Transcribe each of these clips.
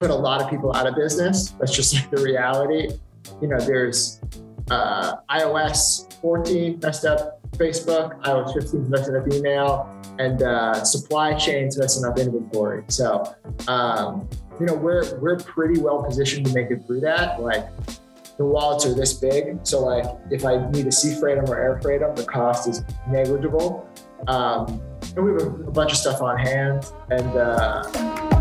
put a lot of people out of business. That's just like the reality. You know, there's uh, iOS 14 messed up Facebook, iOS 15 messing up email, and uh, supply chains messing up inventory. So, um, you know, we're we're pretty well positioned to make it through that. Like the wallets are this big, so like if I need to sea freight them or air freight them, the cost is negligible. Um, and we have a, a bunch of stuff on hand, and. Uh,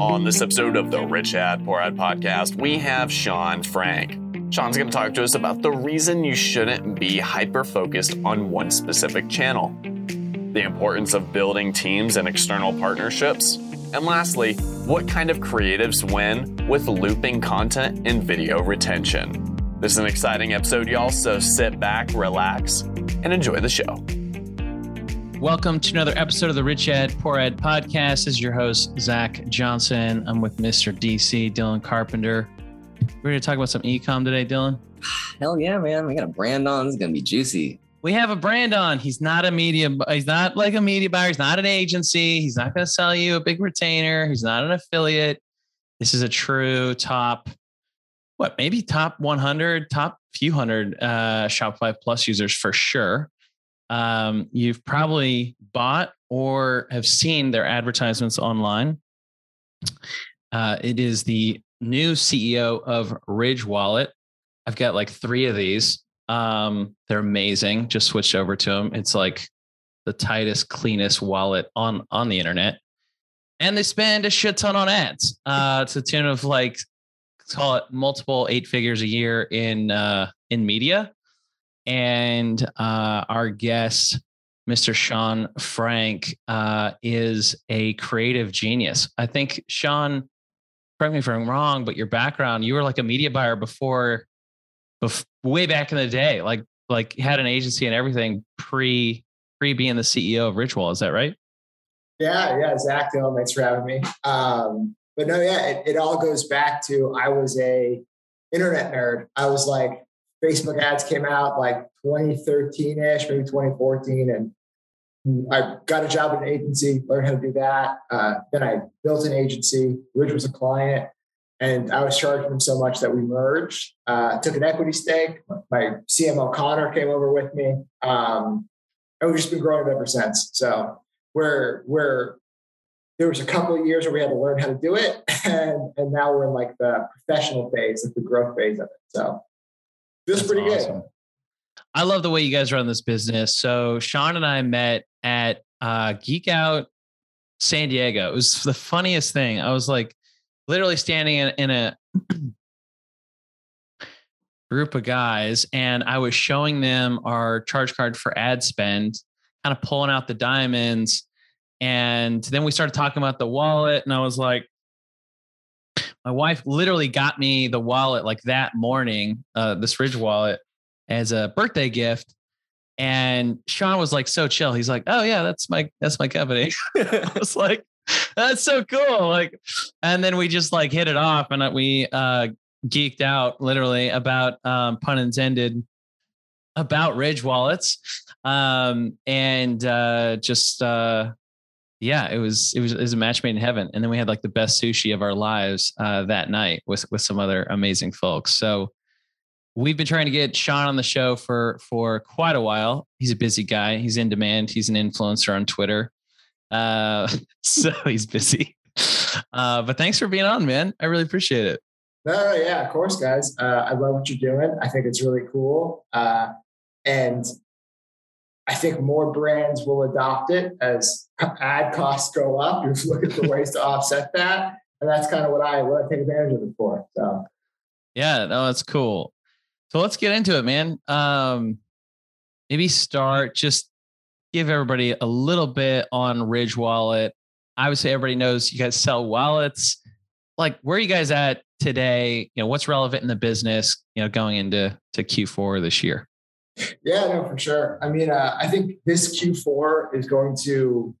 On this episode of the Rich Ad Poor Ad podcast, we have Sean Frank. Sean's going to talk to us about the reason you shouldn't be hyper focused on one specific channel, the importance of building teams and external partnerships, and lastly, what kind of creatives win with looping content and video retention. This is an exciting episode, y'all, so sit back, relax, and enjoy the show. Welcome to another episode of the Rich Ad Poor Ad podcast. This is your host, Zach Johnson. I'm with Mr. DC, Dylan Carpenter. We're going to talk about some ecom today, Dylan. Hell yeah, man. We got a brand on. This is going to be juicy. We have a brand on. He's not a media, he's not like a media buyer. He's not an agency. He's not going to sell you a big retainer. He's not an affiliate. This is a true top, what, maybe top 100, top few hundred uh, Shopify Plus users for sure um, you've probably bought or have seen their advertisements online. Uh, it is the new CEO of Ridge Wallet. I've got like three of these. Um, they're amazing. Just switched over to them. It's like the tightest, cleanest wallet on on the internet, and they spend a shit ton on ads uh, to the tune of like call it multiple eight figures a year in uh, in media and uh, our guest, Mr. Sean Frank, uh, is a creative genius. I think Sean, correct me if I'm wrong, but your background, you were like a media buyer before, way back in the day, like like had an agency and everything pre pre being the CEO of Ritual. Is that right? Yeah, yeah, Zach Dylan, thanks for having me. Um, but no, yeah, it, it all goes back to I was a internet nerd. I was like Facebook ads came out like 2013 ish, maybe 2014. And I got a job at an agency, learned how to do that. Uh, then I built an agency. Ridge was a client. And I was charging them so much that we merged, uh, took an equity stake. My CMO Connor came over with me. Um, and we've just been growing ever since. So we're, we're, there was a couple of years where we had to learn how to do it. And, and now we're in like the professional phase, like the growth phase of it. So Feels pretty awesome. good. I love the way you guys run this business. So Sean and I met at uh, Geek Out San Diego. It was the funniest thing. I was like literally standing in, in a group of guys and I was showing them our charge card for ad spend, kind of pulling out the diamonds. And then we started talking about the wallet, and I was like, my wife literally got me the wallet like that morning, uh, this Ridge wallet, as a birthday gift. And Sean was like so chill. He's like, "Oh yeah, that's my that's my company." I was like, "That's so cool!" Like, and then we just like hit it off, and we uh, geeked out literally about um, pun intended about Ridge wallets, um, and uh, just uh, yeah, it was it was it was a match made in heaven. And then we had like the best sushi of our lives uh, that night with with some other amazing folks. So we've been trying to get Sean on the show for for quite a while. He's a busy guy. He's in demand. He's an influencer on Twitter. Uh, so he's busy. Uh, but thanks for being on, man. I really appreciate it. No, yeah, of course, guys. Uh, I love what you're doing. I think it's really cool. Uh, and I think more brands will adopt it as ad costs go up. You're looking for ways to offset that. And that's kind of what I want to take advantage of it for. So yeah, no, that's cool. So let's get into it, man. Um, maybe start just give everybody a little bit on Ridge Wallet. I would say everybody knows you guys sell wallets. Like, where are you guys at today? You know, what's relevant in the business? You know, going into to Q4 this year. Yeah, no, for sure. I mean, uh, I think this Q4 is going to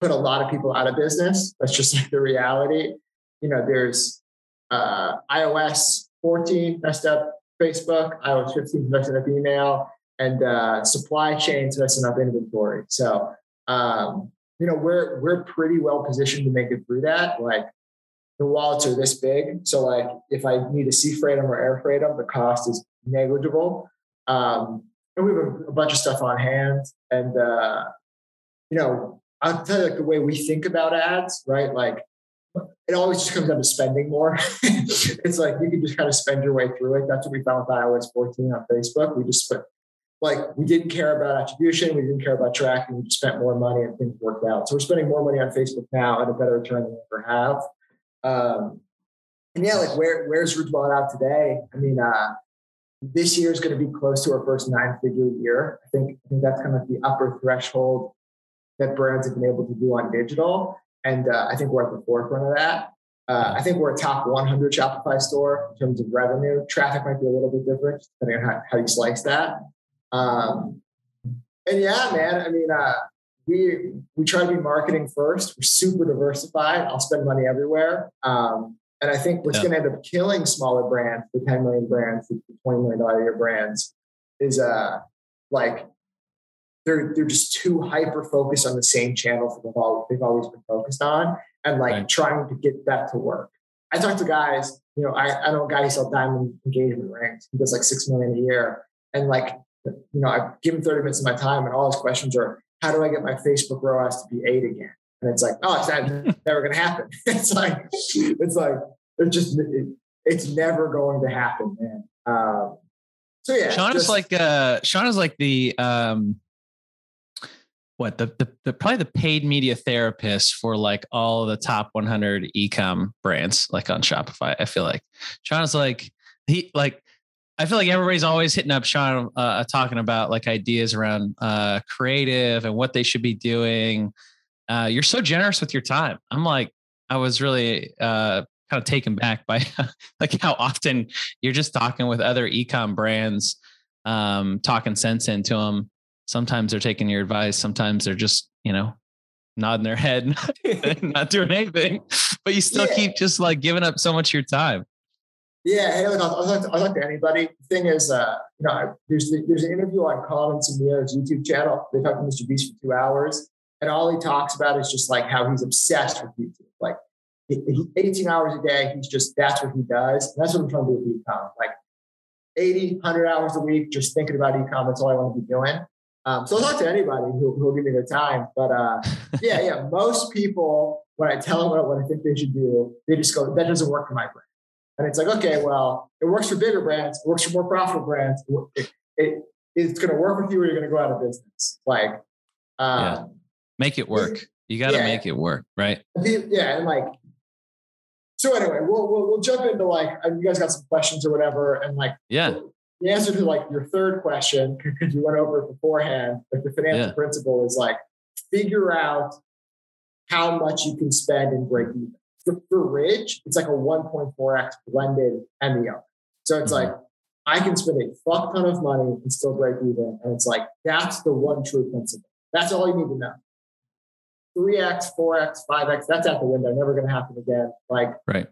put a lot of people out of business. That's just like the reality. You know, there's uh, iOS 14 messed up Facebook, iOS 15 messed up email, and uh, supply chains to up inventory. So, um, you know, we're we're pretty well positioned to make it through that. Like the wallets are this big, so like if I need to sea freight them or air freight them, the cost is negligible. Um, and we have a, a, bunch of stuff on hand, and uh, you know, I'll tell you like the way we think about ads, right? Like it always just comes down to spending more. it's like you can just kind of spend your way through it. That's what we found with iOS 14 on Facebook. We just spent like we didn't care about attribution, we didn't care about tracking, we just spent more money and things worked out. So we're spending more money on Facebook now at a better return than we ever have. Um, and yeah, like where where's Wallet out today? I mean, uh, this year is going to be close to our first nine figure year. I think I think that's kind of the upper threshold that brands have been able to do on digital. And uh, I think we're at the forefront of that. Uh, I think we're a top 100 Shopify store in terms of revenue. Traffic might be a little bit different depending on how, how you slice that. Um, and yeah, man, I mean, uh, we we try to be marketing first. We're super diversified. I'll spend money everywhere. Um, and I think what's yeah. going to end up killing smaller brands, the 10 million brands, the 20 million dollar year brands, is uh like they're they're just too hyper focused on the same channels that they've, all, they've always been focused on and like right. trying to get that to work. I talk to guys, you know, I, I know a guy who sells diamond engagement rings. He does like six million a year. And like, you know, I give him 30 minutes of my time and all his questions are, how do I get my Facebook ROAS to be eight again? And it's like, oh, it's never going to happen. it's like, it's like, it's just, it, it's never going to happen, man. Um, so yeah, Sean is like, uh, Sean is like the, um, what the, the, the probably the paid media therapist for like all the top 100 ecom brands like on Shopify. I feel like Sean's like he like I feel like everybody's always hitting up Sean uh, talking about like ideas around uh, creative and what they should be doing. Uh, you're so generous with your time. I'm like I was really uh, kind of taken back by like how often you're just talking with other ecom brands, um, talking sense into them sometimes they're taking your advice sometimes they're just you know nodding their head not doing anything but you still yeah. keep just like giving up so much of your time yeah hey look, I'll, I'll, I'll talk to anybody the thing is uh you know there's there's an interview on Colin Samir's YouTube channel they talked to Mr. Beast for two hours and all he talks about is just like how he's obsessed with YouTube like 18 hours a day he's just that's what he does and that's what I'm trying to do with ecom like 80 100 hours a week just thinking about ecom that's all I want to be doing um, so I'll talk to anybody who will give me their time. But uh, yeah, yeah, most people, when I tell them what, what I think they should do, they just go, that doesn't work for my brand. And it's like, okay, well, it works for bigger brands, it works for more profitable brands. It, it, it's going to work with you or you're going to go out of business. Like, um, yeah. Make it work. You got to yeah, make it work, right? Yeah. And like, so anyway, we'll, we'll, we'll jump into like, uh, you guys got some questions or whatever. And like, yeah, the answer to like your third question, because you went over it beforehand, like the financial yeah. principle is like figure out how much you can spend and break even. For, for Ridge, it's like a 1.4x blended MER. So it's mm-hmm. like I can spend a fuck ton of money and still break even. And it's like that's the one true principle. That's all you need to know. 3x, 4x, 5x, that's out the window. Never going to happen again. Like, right.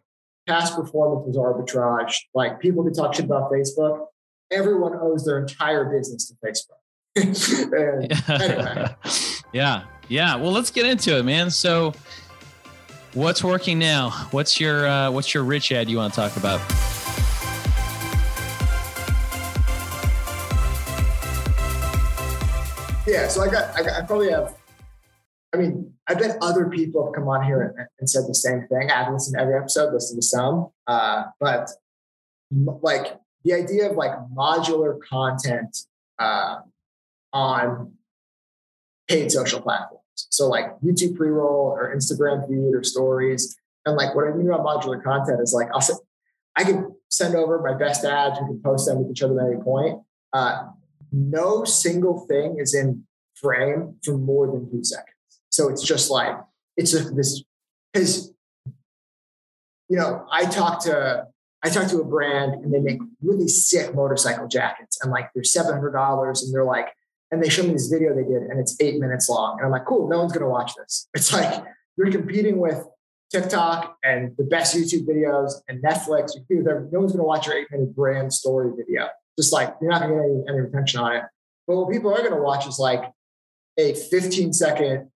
past performance was arbitrage. Like, people can talk shit about Facebook everyone owes their entire business to Facebook. anyway. yeah. Yeah. Well, let's get into it, man. So what's working now? What's your uh, what's your rich ad you want to talk about? Yeah, so I got, I got, I probably have, I mean, I bet other people have come on here and, and said the same thing. I haven't listened to every episode, listened to some, uh, but like the idea of like modular content uh, on paid social platforms. So like YouTube pre-roll or Instagram feed or stories. And like what I mean about modular content is like I'll say, I can send over my best ads. We can post them with each other at any point. Uh, no single thing is in frame for more than two seconds. So it's just like it's a, this because you know I talk to I talked to a brand and they make really sick motorcycle jackets and like they're $700 and they're like, and they show me this video they did and it's eight minutes long. And I'm like, cool, no one's going to watch this. It's like you're competing with TikTok and the best YouTube videos and Netflix. You no one's going to watch your eight minute brand story video. Just like you're not going to get any, any attention on it. But what people are going to watch is like a 15 second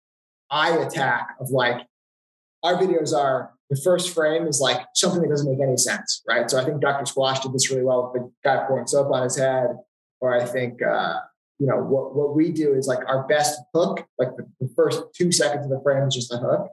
eye attack of like our videos are the first frame is like something that doesn't make any sense, right? So I think Dr. Squash did this really well with the guy pouring soap on his head. Or I think uh, you know what what we do is like our best hook, like the, the first two seconds of the frame is just a hook.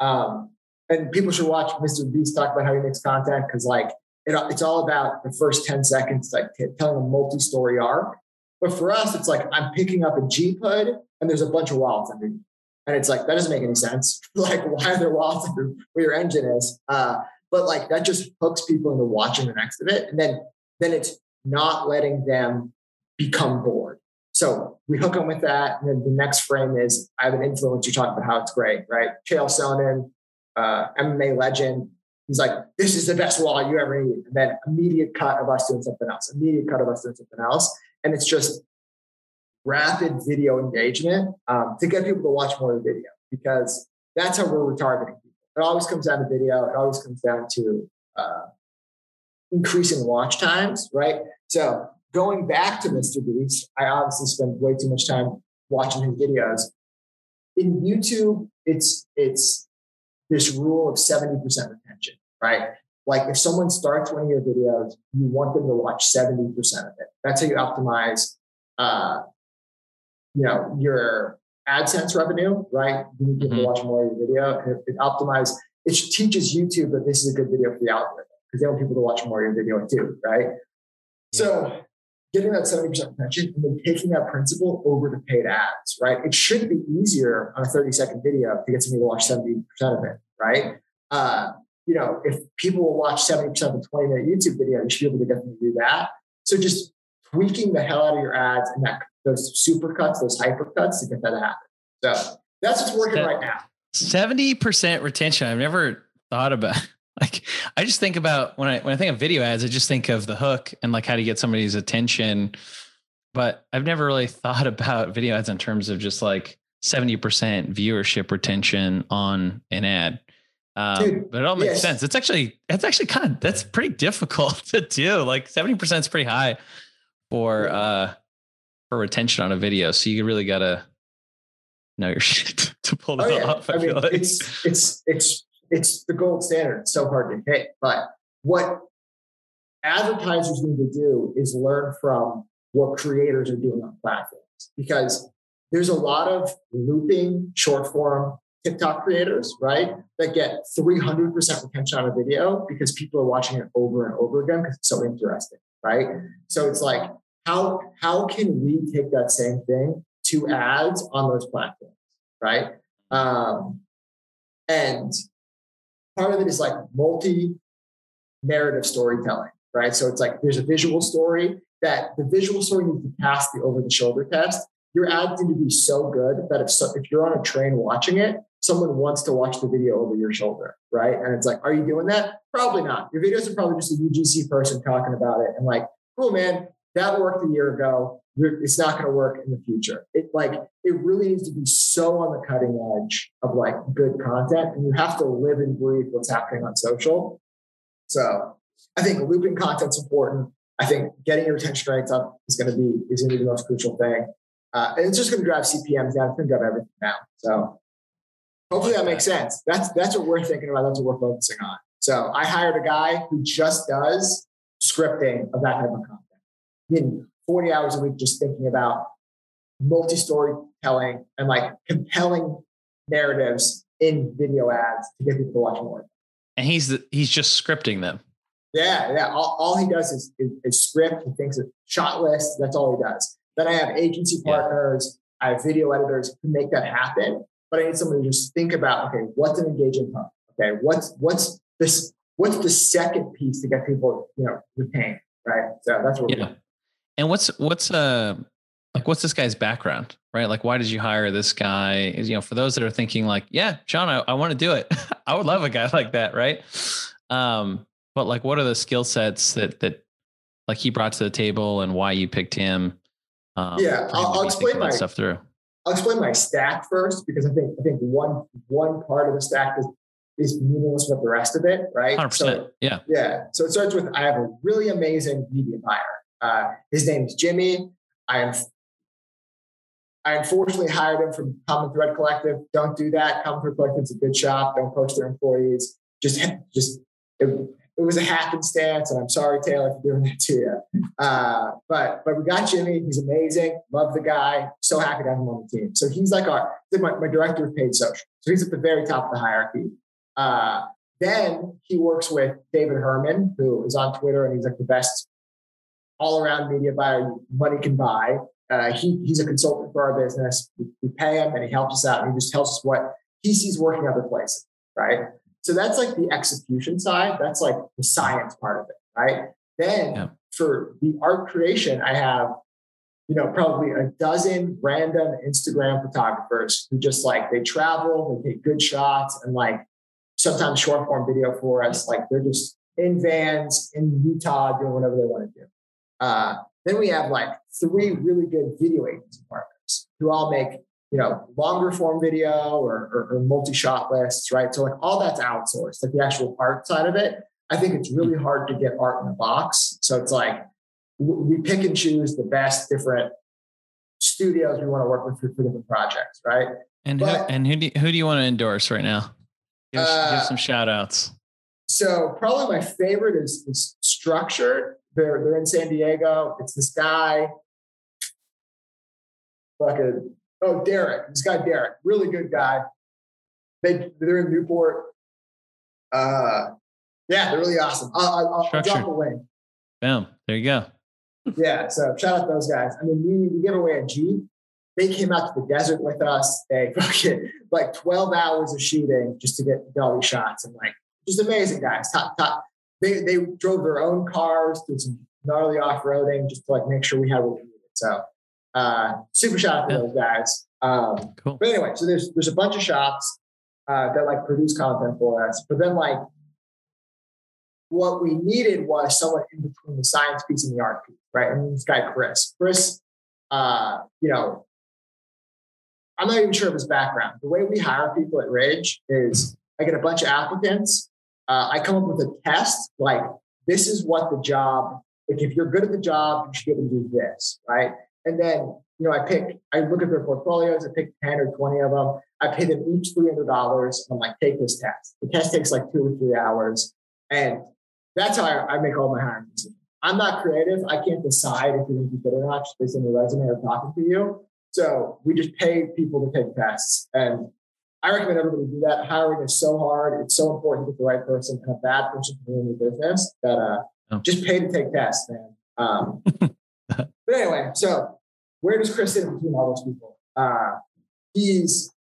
Um, and people should watch Mr. Beast talk about how he makes content because like it, it's all about the first 10 seconds, like telling a multi-story arc. But for us, it's like I'm picking up a Jeep hood and there's a bunch of wallets underneath. And it's like, that doesn't make any sense. like, why are there under where your engine is? Uh, but like that just hooks people into watching the next of it. And then then it's not letting them become bored. So we hook them with that. And then the next frame is I have an influencer talk about how it's great, right? Chael Sonnen, uh, MMA legend. He's like, this is the best wall you ever need. And then immediate cut of us doing something else, immediate cut of us doing something else. And it's just rapid video engagement um, to get people to watch more of the video because that's how we're retargeting people. It always comes down to video. It always comes down to uh, increasing watch times, right? So going back to Mr. Beast, I obviously spend way too much time watching his videos. In YouTube, it's it's this rule of 70% retention, right? Like if someone starts one of your videos, you want them to watch 70% of it. That's how you optimize uh, you know, your AdSense revenue, right? You need people mm-hmm. to watch more of your video. And it, it optimizes, it teaches YouTube that this is a good video for the algorithm because they want people to watch more of your video too, right? So getting that 70% retention and then taking that principle over to paid ads, right? It should be easier on a 30 second video to get somebody to watch 70% of it, right? Uh, you know, if people will watch 70% of a 20 minute YouTube video, you should be able to get them to do that. So just tweaking the hell out of your ads and that those super cuts, those hyper cuts to get that to happen. So that's what's working right now. 70% retention. I've never thought about like I just think about when I when I think of video ads, I just think of the hook and like how to get somebody's attention. But I've never really thought about video ads in terms of just like 70% viewership retention on an ad. Um, Dude, but it all makes yes. sense. It's actually it's actually kind of that's pretty difficult to do. Like 70% is pretty high for uh for retention on a video. So you really gotta know your shit to pull that oh, yeah. off. I, I mean, like. it's it's it's it's the gold standard. It's so hard to hit. But what advertisers need to do is learn from what creators are doing on platforms because there's a lot of looping short form TikTok creators, right? That get 300% retention on a video because people are watching it over and over again because it's so interesting, right? So it's like, how, how can we take that same thing to ads on those platforms, right? Um, and part of it is like multi narrative storytelling, right? So it's like there's a visual story that the visual story needs to pass the over the shoulder test. Your ads need to be so good that if so, if you're on a train watching it, someone wants to watch the video over your shoulder, right? And it's like, are you doing that? Probably not. Your videos are probably just a UGC person talking about it and like, cool, man, that worked a year ago. It's not going to work in the future. It like it really needs to be so on the cutting edge of like good content, and you have to live and breathe what's happening on social. So I think looping content's important. I think getting your retention rates up is going to be is going to be the most crucial thing, uh, and it's just going to drive CPMs down. It's going to drive everything down. So hopefully that makes sense. That's that's what we're thinking about. That's what we're focusing on. So I hired a guy who just does scripting of that type of content in 40 hours a week just thinking about multi-story telling and like compelling narratives in video ads to get people to watch more. And he's the, he's just scripting them. Yeah, yeah. All, all he does is, is, is, script. He thinks of shot lists. That's all he does. Then I have agency partners. Yeah. I have video editors who make that happen. But I need someone to just think about okay, what's an engaging hook? Okay, what's what's this? What's the second piece to get people you know retained? Right. So that's what. Yeah. And what's what's uh like what's this guy's background, right? Like why did you hire this guy? Is you know, for those that are thinking like, yeah, John, I, I want to do it. I would love a guy like that, right? Um, but like what are the skill sets that that like he brought to the table and why you picked him? Um, yeah, I'll, I'll explain my stuff through. I'll explain my stack first because I think I think one one part of the stack is is meaningless with the rest of it, right? 100%. So, yeah. Yeah. So it starts with I have a really amazing media buyer. Uh, his name is Jimmy. I am I unfortunately hired him from Common Thread Collective. Don't do that. Common Thread Collective is a good shop. Don't poach their employees. Just, just it, it was a happenstance, and I'm sorry, Taylor, for doing that to you. Uh, but but we got Jimmy. He's amazing. Love the guy. So happy to have him on the team. So he's like our my, my director of paid social. So he's at the very top of the hierarchy. Uh, then he works with David Herrmann, who is on Twitter, and he's like the best all around media buyer money can buy. Uh, he, he's a consultant for our business. We, we, pay him and he helps us out and he just tells us what he sees working other places, right? So that's like the execution side. That's like the science part of it, right? Then yeah. for the art creation, I have, you know, probably a dozen random Instagram photographers who just like they travel, they take good shots and like sometimes short form video for us. Like they're just in vans in Utah doing whatever they want to do. Uh, then we have like three really good video agency partners who all make you know longer form video or, or, or multi-shot lists, right? So like all that's outsourced, like the actual art side of it. I think it's really hard to get art in a box. So it's like we pick and choose the best different studios we want to work with for, for different projects, right? And but, who, and who do you, who do you want to endorse right now? Give, uh, give some shout outs. So probably my favorite is, is structured they're they're in San Diego. It's this guy. Fucking oh Derek, this guy Derek, really good guy. They they're in Newport. Uh, yeah, they're really awesome. I'll, I'll, I'll drop a link. Boom. There you go. Yeah. So shout out those guys. I mean, we, we give away a Jeep. They came out to the desert with us. They fucking like 12 hours of shooting just to get all these shots and like just amazing guys. Top, top, they they drove their own cars, did some gnarly off roading just to like make sure we had what we needed. So uh, super shout out to those guys. Um, cool. But anyway, so there's there's a bunch of shops uh, that like produce content for us, but then like what we needed was someone in between the science piece and the art piece, right? And this guy Chris, Chris, uh, you know, I'm not even sure of his background. The way we hire people at Ridge is I get a bunch of applicants uh, I come up with a test like this is what the job. Like if you're good at the job, you should be able to do this, right? And then you know I pick. I look at their portfolios. I pick ten or twenty of them. I pay them each three hundred dollars. I'm like, take this test. The test takes like two or three hours, and that's how I, I make all my hiring decisions. I'm not creative. I can't decide if you're going to be good or not based on your resume or talking to you. So we just pay people to take tests, and I recommend everybody do that. Hiring is so hard. It's so important to get the right person and a bad person to in your business that uh, oh. just pay to take tests, man. Um, but anyway, so where does Chris sit between all those people? Uh, he's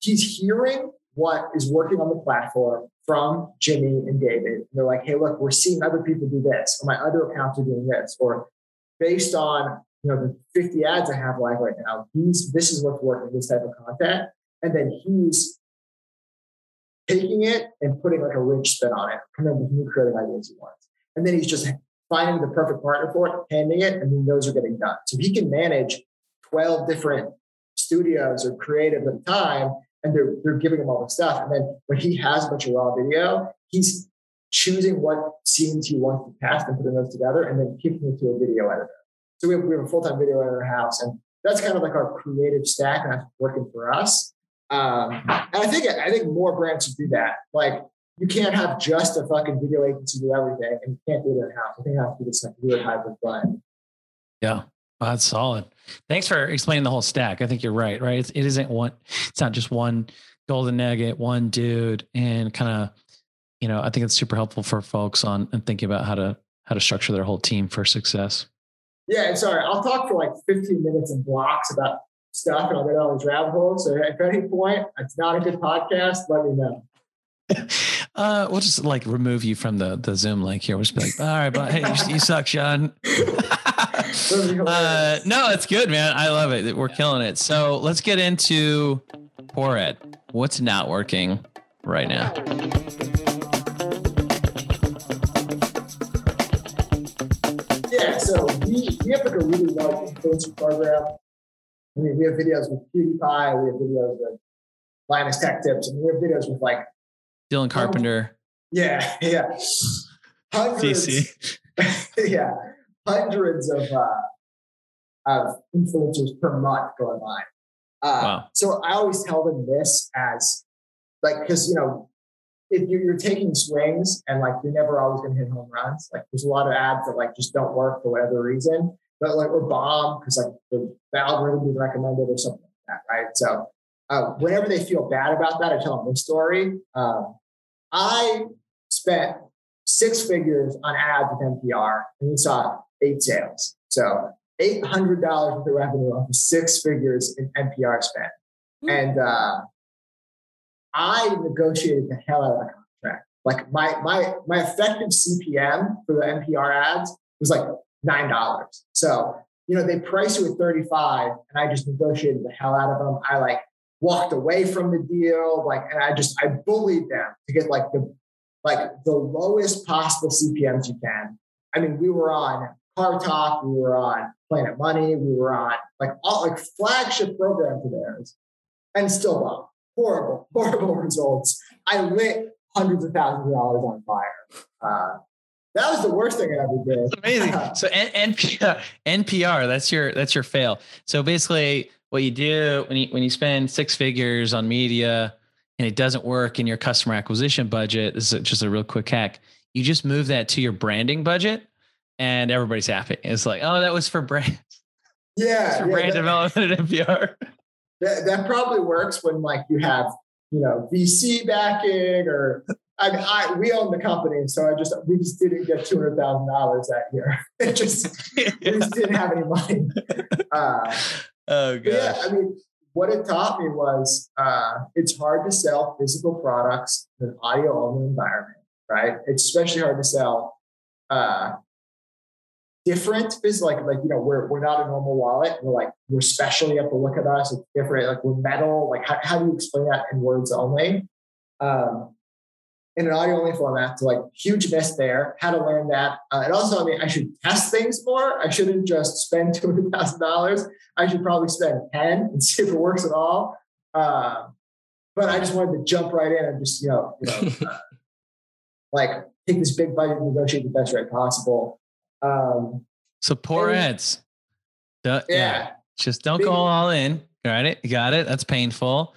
he's hearing what is working on the platform from Jimmy and David. And they're like, hey, look, we're seeing other people do this, or my other accounts are doing this, or based on you know the 50 ads I have live right now, these this is what's working, this type of content and then he's taking it and putting like a rich spin on it, coming up with new creative ideas he wants. And then he's just finding the perfect partner for it, handing it, and then those are getting done. So he can manage 12 different studios or creative at a time, and they're they're giving him all the stuff. And then when he has a bunch of raw video, he's choosing what scenes he wants to cast and putting those together, and then kicking it to a video editor. So we have, we have a full time video editor in our house, and that's kind of like our creative stack, and that's working for us. Um, and I think I think more brands should do that. Like you can't have just a fucking video agency do everything, and you can't do it in house. I think you have to do this like weird hybrid blend. Yeah, well, that's solid. Thanks for explaining the whole stack. I think you're right. Right? It's, it isn't one. It's not just one golden nugget, one dude, and kind of. You know, I think it's super helpful for folks on and thinking about how to how to structure their whole team for success. Yeah, and sorry, I'll talk for like 15 minutes in blocks about stuff and I'll get all these rabbit holes. So at any point it's not a good podcast, let me know. Uh, we'll just like remove you from the the Zoom link here. We'll just be like, all right, but hey, you, you suck, Sean. uh, no, it's good, man. I love it. We're killing it. So let's get into Poor Ad. What's not working right now? Yeah, so we, we have like a really large influencer program I mean, we have videos with PewDiePie, we have videos with Linus Tech Tips, and we have videos with like Dylan Carpenter. Yeah, yeah. Hundreds, yeah, hundreds of uh, of influencers per month going live. Uh, wow. So I always tell them this as like, because, you know, if you're, taking swings and like you're never always going to hit home runs, like there's a lot of ads that like just don't work for whatever reason, but like or bomb because like the, the algorithm would recommend it or something like that, right? So uh, whenever they feel bad about that, I tell them this story. Um, I spent six figures on ads with NPR and we saw eight sales. So $800 worth of revenue off of six figures in NPR spend, Mm-hmm. And uh, I negotiated the hell out of the contract. Like my my my effective CPM for the NPR ads was like nine dollars. So you know they priced it at 35 and I just negotiated the hell out of them. I like walked away from the deal, like, and I just I bullied them to get like the like the lowest possible CPMs you can. I mean, we were on Car Talk, we were on Planet Money, we were on like all like flagship programs of theirs, and still bomb. Horrible, horrible results. I lit hundreds of thousands of dollars on fire. Uh, that was the worst thing I ever did. Amazing. so N- NPR, NPR, that's your that's your fail. So basically, what you do when you when you spend six figures on media and it doesn't work in your customer acquisition budget, this is just a real quick hack. You just move that to your branding budget, and everybody's happy. It's like, oh, that was for brand. Yeah, for yeah, brand that, development at NPR. That, that probably works when like you have you know VC backing or I, I, we own the company, so I just we just didn't get two hundred thousand dollars that year. It just yeah. we just didn't have any money. Uh, oh god. Yeah, I mean, what it taught me was uh, it's hard to sell physical products in an audio only environment, right? It's especially hard to sell uh, different is like like you know we're we're not a normal wallet we're like we're special you have to look at us it's different like we're metal like how, how do you explain that in words only um in an audio only format so like huge miss there how to learn that uh, and also i mean i should test things more i shouldn't just spend $200000 i should probably spend 10 and see if it works at all uh, but i just wanted to jump right in and just you know, you know uh, like take this big budget and negotiate the best rate possible um, so poor ads. yeah. yeah. Just don't Big, go all in. Got it. You got it. That's painful.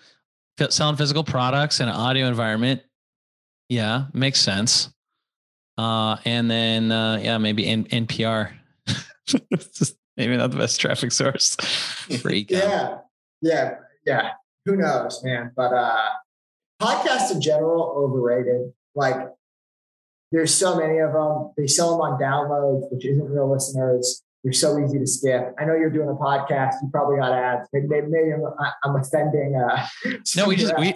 Selling physical products in an audio environment. Yeah, makes sense. Uh, and then uh, yeah, maybe N- NPR. maybe not the best traffic source for. Yeah, yeah, yeah. Who knows, man? But uh, podcasts in general overrated. Like there's so many of them. They sell them on downloads, which isn't real listeners. They're so easy to skip. I know you're doing a podcast. You probably got ads. Maybe, maybe I'm, I'm offending. Uh, no, we just we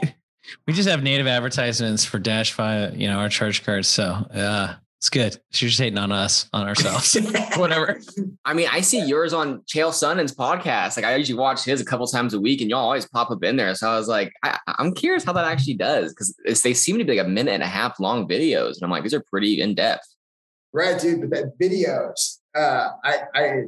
we just have native advertisements for Dash Five. You know our charge cards. So uh, it's good. She's just hating on us, on ourselves, whatever. I mean, I see yours on Chael Sonnen's podcast. Like I usually watch his a couple times a week, and y'all always pop up in there. So I was like, I, am curious how that actually does because they seem to be like a minute and a half long videos, and I'm like, these are pretty in depth. Right, dude. But that videos, uh, I, I,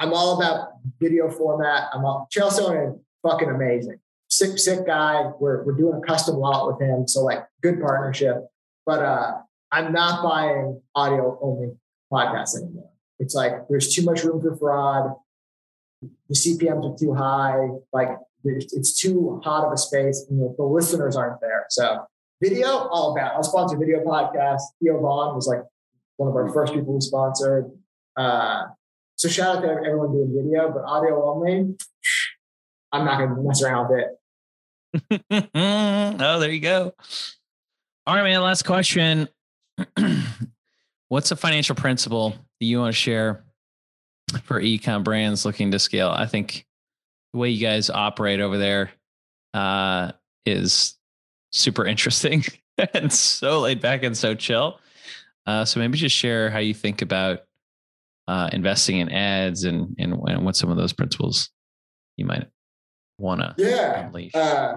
I'm all about video format. I'm all Chael Sonnen, fucking amazing. Sick, sick guy. We're we're doing a custom lot with him, so like good partnership. But uh I'm not buying audio only podcasts anymore. It's like there's too much room for fraud. The CPMs are too high. Like it's too hot of a space, and the, the listeners aren't there. So video, all about. I'll sponsor video podcast. Theo Von was like one of our first people we sponsored. Uh, so shout out to everyone doing video, but audio only. I'm not going to mess around with it. oh, there you go. All right, man. Last question. What's a financial principle that you want to share for ecom brands looking to scale? I think the way you guys operate over there uh, is super interesting and so laid back and so chill. Uh, so maybe just share how you think about uh, investing in ads and, and and what some of those principles you might want to yeah unleash. Uh,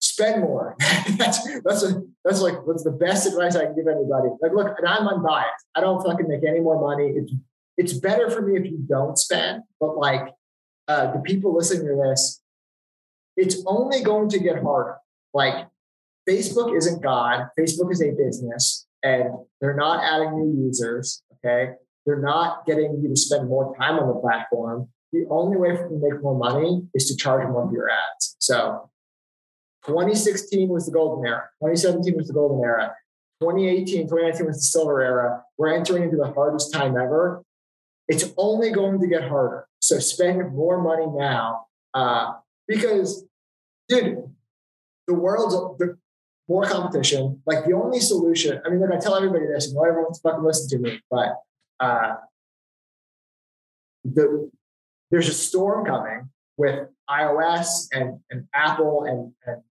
spend more. that's that's a, that's like what's the best advice I can give anybody. Like, look, and I'm unbiased. I don't fucking make any more money. It's it's better for me if you don't spend. But like uh, the people listening to this, it's only going to get harder. Like Facebook isn't God. Facebook is a business, and they're not adding new users. Okay, They're not getting you to spend more time on the platform. The only way to make more money is to charge more for your ads. So 2016 was the golden era. 2017 was the golden era. 2018, 2019 was the silver era. We're entering into the hardest time ever. It's only going to get harder. So spend more money now uh, because, dude, the world's the, more competition. Like the only solution. I mean, look, I tell everybody this, and not everyone's fucking listen to me, but uh, the there's a storm coming with iOS and, and Apple and, and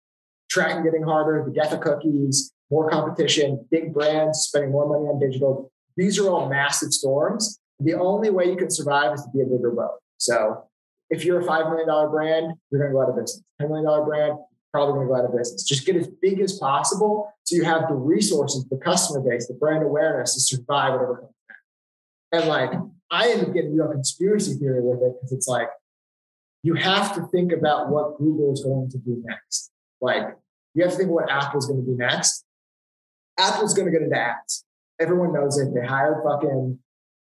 tracking getting harder, the death of cookies, more competition, big brands spending more money on digital. These are all massive storms. The only way you can survive is to be a bigger boat. So if you're a $5 million brand, you're going to go out of business. $10 million brand, probably going to go out of business. Just get as big as possible so you have the resources, the customer base, the brand awareness to survive whatever comes next. And like, I end up getting real conspiracy theory with it because it's like, you have to think about what Google is going to do next. Like, you have to think what Apple's going to do next. Apple's going to get into ads. Everyone knows it. They hired fucking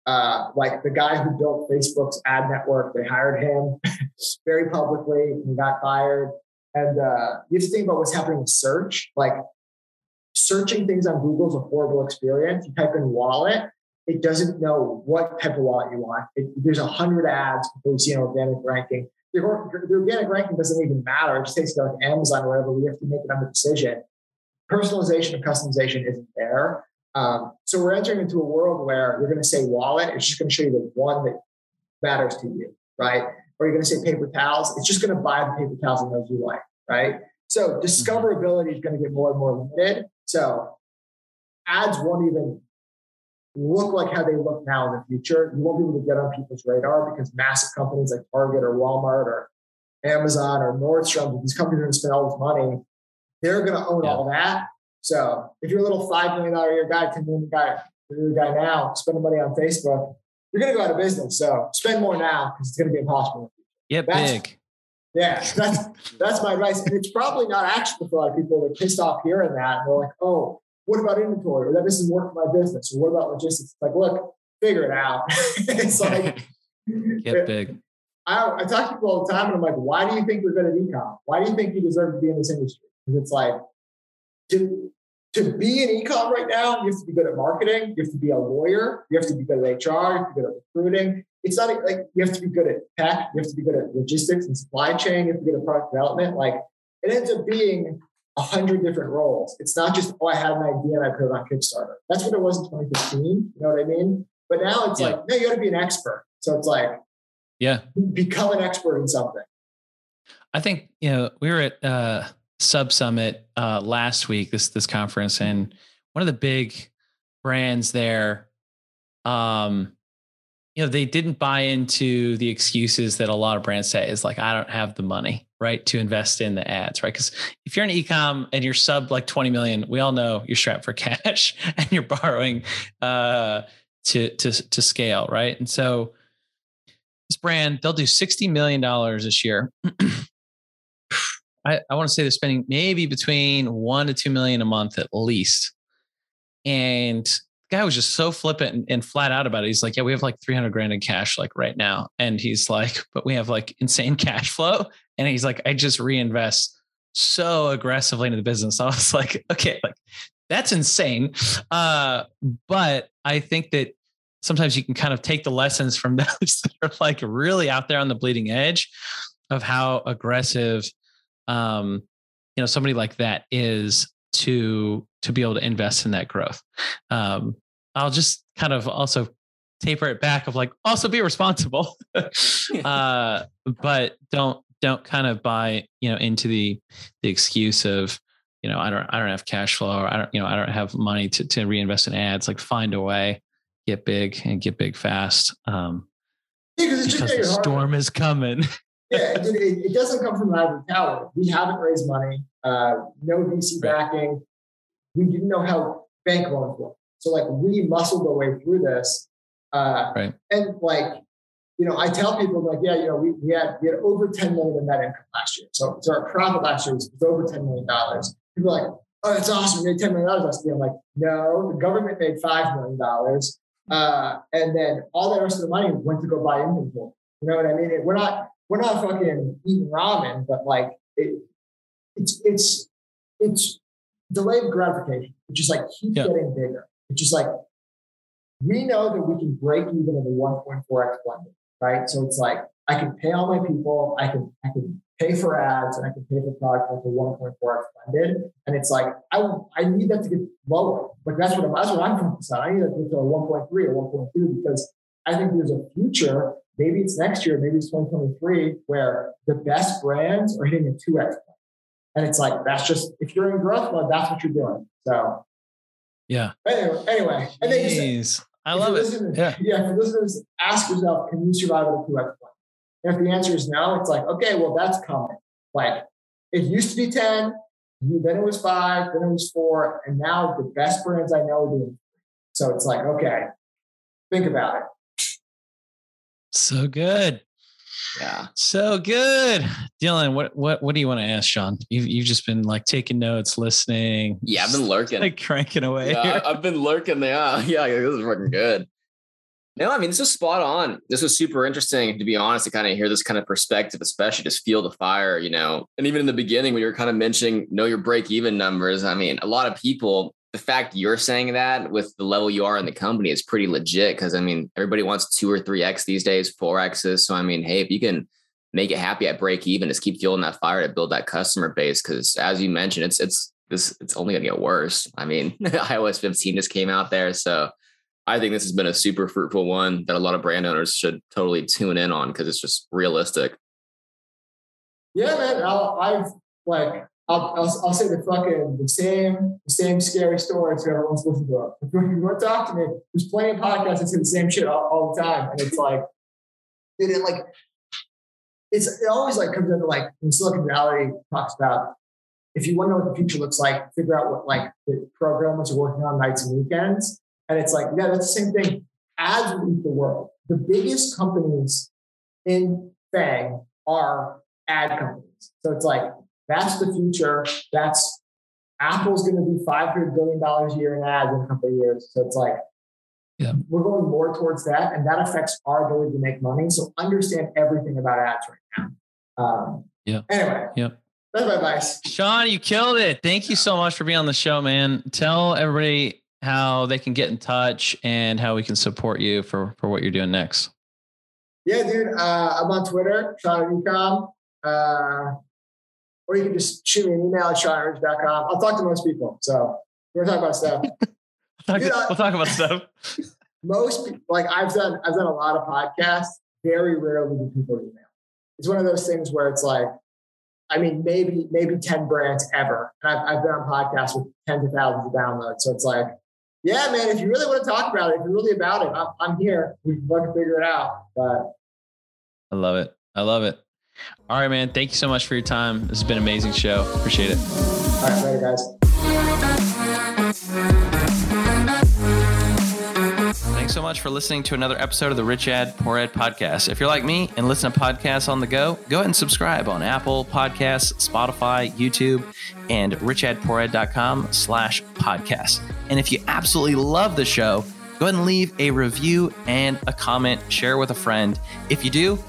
uh, like the guy who built Facebook's ad network. They hired him very publicly. He got fired. And uh, you have to think about what's happening with search. Like searching things on Google is a horrible experience. You type in wallet, it doesn't know what type of wallet you want. It, there's a hundred ads before you see an organic ranking. The, the organic ranking doesn't even matter. It just takes it like Amazon or whatever. We have to make it on the decision. Personalization and customization isn't there. Um, so we're entering into a world where you're going to say wallet. It's just going to show you the one that matters to you, right? Or you're going to say paper towels. It's just going to buy the paper towels and those you like, right? So mm-hmm. discoverability is going to get more and more limited. So ads won't even look like how they look now in the future. You won't be able to get on people's radar because massive companies like Target or Walmart or Amazon or Nordstrom, these companies are going to spend all this money. They're going to own yeah. all that. So if you're a little five million dollar a year guy, ten million guy, year guy now, spending money on Facebook, you're going to go out of business. So spend more now because it's going to be impossible. That's, big. Yeah, that's that's my advice, and it's probably not actionable for a lot of people. They're pissed off hearing that. And they're like, "Oh, what about inventory? Or that doesn't work for my business? Or what about logistics?" It's like, look, figure it out. it's like get uh, big. I, I talk to people all the time, and I'm like, "Why do you think you're good at ecom? Why do you think you deserve to be in this industry?" Because it's like to to be in ecom right now, you have to be good at marketing. You have to be a lawyer. You have to be good at HR. You have to be good at recruiting. It's not like you have to be good at tech. You have to be good at logistics and supply chain. You have to be good at product development. Like it ends up being a hundred different roles. It's not just, oh, I had an idea and I put it on Kickstarter. That's what it was in 2015. You know what I mean? But now it's yeah. like, no, you got to be an expert. So it's like, yeah, become an expert in something. I think, you know, we were at uh, Sub Summit uh, last week, this, this conference, and one of the big brands there, um, you know, they didn't buy into the excuses that a lot of brands say is like, I don't have the money, right, to invest in the ads, right? Because if you're an ecom and you're sub like 20 million, we all know you're strapped for cash and you're borrowing uh, to to to scale, right? And so this brand, they'll do 60 million dollars this year. I, I want to say they're spending maybe between one to two million a month at least. And guy was just so flippant and, and, flat out about it. He's like, yeah, we have like 300 grand in cash like right now. And he's like, but we have like insane cash flow. And he's like, I just reinvest so aggressively into the business. I was like, okay, like that's insane. Uh, but I think that sometimes you can kind of take the lessons from those that are like really out there on the bleeding edge of how aggressive um, you know, somebody like that is to to be able to invest in that growth. Um, I'll just kind of also taper it back of like also be responsible, uh, but don't don't kind of buy you know into the the excuse of you know I don't I don't have cash flow or I don't you know I don't have money to to reinvest in ads. Like find a way, get big and get big fast. Um, yeah, because the storm is coming. yeah, it, it, doesn't come from an ivory tower. We haven't raised money, uh, no VC backing. We didn't know how bank loans work. So like we muscled our way through this. Uh, right. And like, you know, I tell people like, yeah, you know, we, we had we had over 10 million in net income last year. So, so our profit last year was, was over $10 million. People are like, oh, that's awesome. You made $10 million last year. I'm like, no, the government made $5 million. Uh, and then all the rest of the money went to go buy inventory. You know what I mean? We're not we're not fucking eating ramen, but like it, it's it's it's delayed gratification. It's just like keep Yeah. getting bigger. It's just like we know that we can break even at the 1.4x blended, right? So it's like I can pay all my people, I can I can pay for ads, and I can pay for product at the 1.4x blended. And it's like I I need that to get lower. Like that's what I'm that's what I'm focused on. I need that to get to a 1.3 or 1.2 because I think there's a future. Maybe it's next year, maybe it's 2023, where the best brands are hitting a 2x blend. And it's like that's just if you're in growth mode, that's what you're doing. So Yeah. anyway, anyway, and then Jeez. I love it. Yeah. Yeah. If listeners ask yourself, can you survive at a 2x point? And if the answer is no, it's like, okay, well, that's coming. Like it used to be 10, then it was five, then it was four, and now the best brands I know are doing. So it's like, okay, think about it. So good. Yeah. So good. Dylan, what what what do you want to ask Sean? You've you've just been like taking notes, listening. Yeah, I've been lurking. like cranking away. yeah. I've been lurking there. Yeah, this is fucking good. No, I mean, this was spot on. This was super interesting, to be honest, to kind of hear this kind of perspective, especially just feel the fire, you know. And even in the beginning, when you were kind of mentioning know your break even numbers, I mean, a lot of people, the fact you're saying that with the level you are in the company is pretty legit because, I mean, everybody wants two or three X these days, four X's. So, I mean, hey, if you can make it happy at break even, just keep fueling that fire to build that customer base. Cause as you mentioned, it's, it's, this, it's only going to get worse. I mean, iOS 15 just came out there. So, I think this has been a super fruitful one that a lot of brand owners should totally tune in on because it's just realistic. Yeah, man. I'll, I've like, I'll, I'll, I'll say the fucking the same the same scary stories to everyone's listening to. If you want to talk to me, there's plenty of podcasts that say the same shit all, all the time, and it's like, it, it like, it's it always like comes into like in Silicon Valley talks about if you want to know what the future looks like, figure out what like the programmers are working on nights and weekends, and it's like yeah, that's the same thing. Ads eat the world. The biggest companies in FAANG are ad companies. So it's like that's the future. That's Apple's going to be five hundred billion dollars a year in ads in a couple of years. So it's like Yeah. we're going more towards that, and that affects our ability to make money. So understand everything about ads right now. Um, Yeah. Anyway. Yep. That's my advice. Sean, you killed it. Thank you so much for being on the show, man. Tell everybody how they can get in touch and how we can support you for for what you're doing next. Yeah, dude. Uh, I'm on Twitter, Sean at Ecom. Uh, or you can just shoot me an email at seanrich.com. I'll talk to most people. So we're talking about stuff. We'll talk, Dude, I- we'll talk about stuff. most pe- like I've done I've done a lot of podcasts. Very rarely do people email. It's one of those things where it's like, I mean, maybe maybe ten brands ever, and I've, I've been on podcasts with tens of thousands of downloads. So it's like, yeah, man, if you really want to talk about it, if you're really about it, I'm, I'm here. We can fucking figure it out. But I love it. I love it. All right, man. Thank you so much for your time. This has been an amazing show. Appreciate it. all right, later, guys. Thanks so much for listening to another episode of the Rich Ad Poor Ad podcast. If you're like me and listen to podcasts on the go, go ahead and subscribe on Apple Podcasts, Spotify, YouTube, and richadpoorad.com slash podcast. And if you absolutely love the show, go ahead and leave a review and a comment, share with a friend. If you do,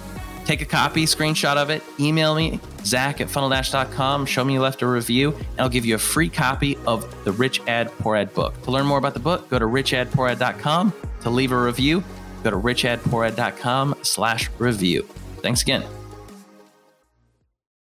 take a copy, screenshot of it, email me, zach at funneldash.com, show me you left a review, and I'll give you a free copy of the Rich Ad Poor Ad book. To learn more about the book, go to richadpoorad.com. To leave a review, go to richadpoorad.com slash review. Thanks again.